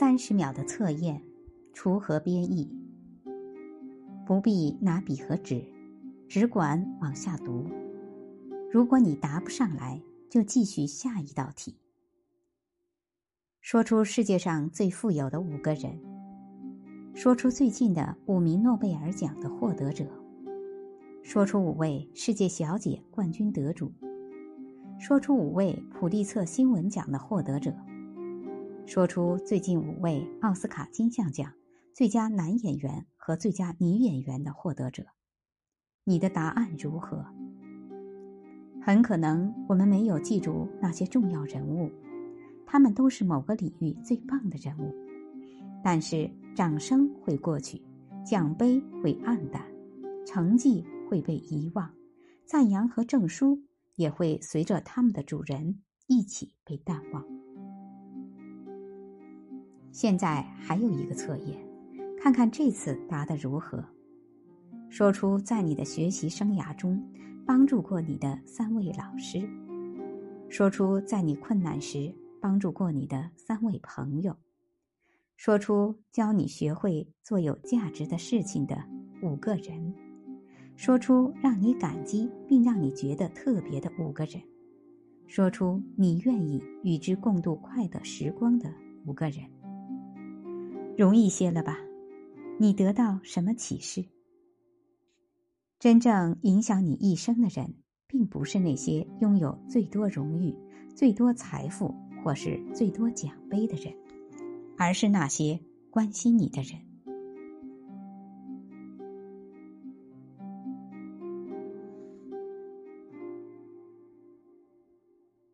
三十秒的测验，锄禾编译。不必拿笔和纸，只管往下读。如果你答不上来，就继续下一道题。说出世界上最富有的五个人。说出最近的五名诺贝尔奖的获得者。说出五位世界小姐冠军得主。说出五位普利策新闻奖的获得者。说出最近五位奥斯卡金像奖最佳男演员和最佳女演员的获得者。你的答案如何？很可能我们没有记住那些重要人物，他们都是某个领域最棒的人物。但是掌声会过去，奖杯会黯淡，成绩会被遗忘，赞扬和证书也会随着他们的主人一起被淡忘。现在还有一个测验，看看这次答得如何。说出在你的学习生涯中帮助过你的三位老师，说出在你困难时帮助过你的三位朋友，说出教你学会做有价值的事情的五个人，说出让你感激并让你觉得特别的五个人，说出你愿意与之共度快乐时光的五个人。容易些了吧？你得到什么启示？真正影响你一生的人，并不是那些拥有最多荣誉、最多财富或是最多奖杯的人，而是那些关心你的人。